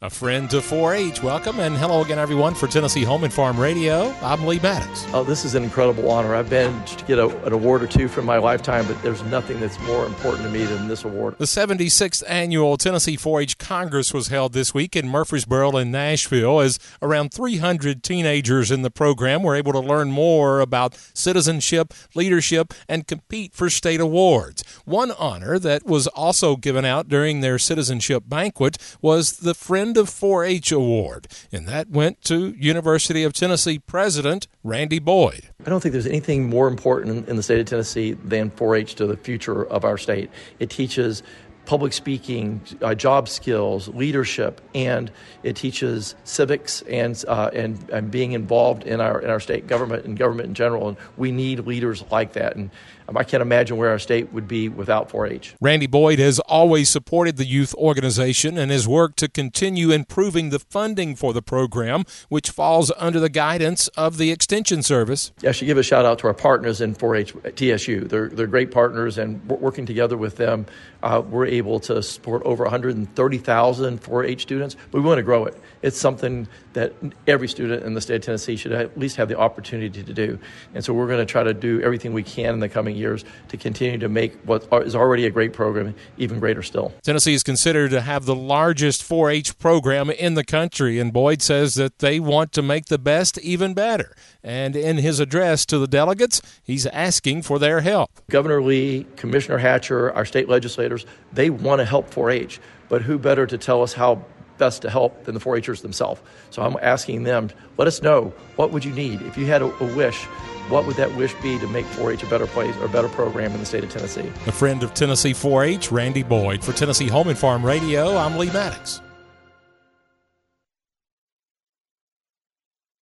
A friend to 4 H. Welcome and hello again, everyone, for Tennessee Home and Farm Radio. I'm Lee Maddox. Oh, this is an incredible honor. I've been to get a, an award or two from my lifetime, but there's nothing that's more important to me than this award. The 76th annual Tennessee 4 H Congress was held this week in Murfreesboro and Nashville as around 300 teenagers in the program were able to learn more about citizenship, leadership, and compete for state awards. One honor that was also given out during their citizenship banquet was the Friend Friend of 4 H Award, and that went to University of Tennessee President Randy Boyd. I don't think there's anything more important in the state of Tennessee than 4 H to the future of our state. It teaches public speaking, uh, job skills, leadership, and it teaches civics and, uh, and, and being involved in our in our state government and government in general. And we need leaders like that. And I can't imagine where our state would be without 4-H. Randy Boyd has always supported the youth organization and has worked to continue improving the funding for the program, which falls under the guidance of the Extension Service. I should give a shout out to our partners in 4-H TSU. They're they're great partners, and working together with them, uh, we're able to support over 130,000 4-H students, but we want to grow it. It's something that every student in the state of Tennessee should at least have the opportunity to do. And so we're going to try to do everything we can in the coming years to continue to make what is already a great program even greater still. Tennessee is considered to have the largest 4-H program in the country, and Boyd says that they want to make the best even better. And in his address to the delegates, he's asking for their help. Governor Lee, Commissioner Hatcher, our state legislators, they want to help 4-H, but who better to tell us how best to help than the 4-Hers themselves. So I'm asking them, let us know what would you need if you had a, a wish. What would that wish be to make 4-H a better place or a better program in the state of Tennessee? A friend of Tennessee 4-H, Randy Boyd. For Tennessee Home and Farm Radio, I'm Lee Maddox.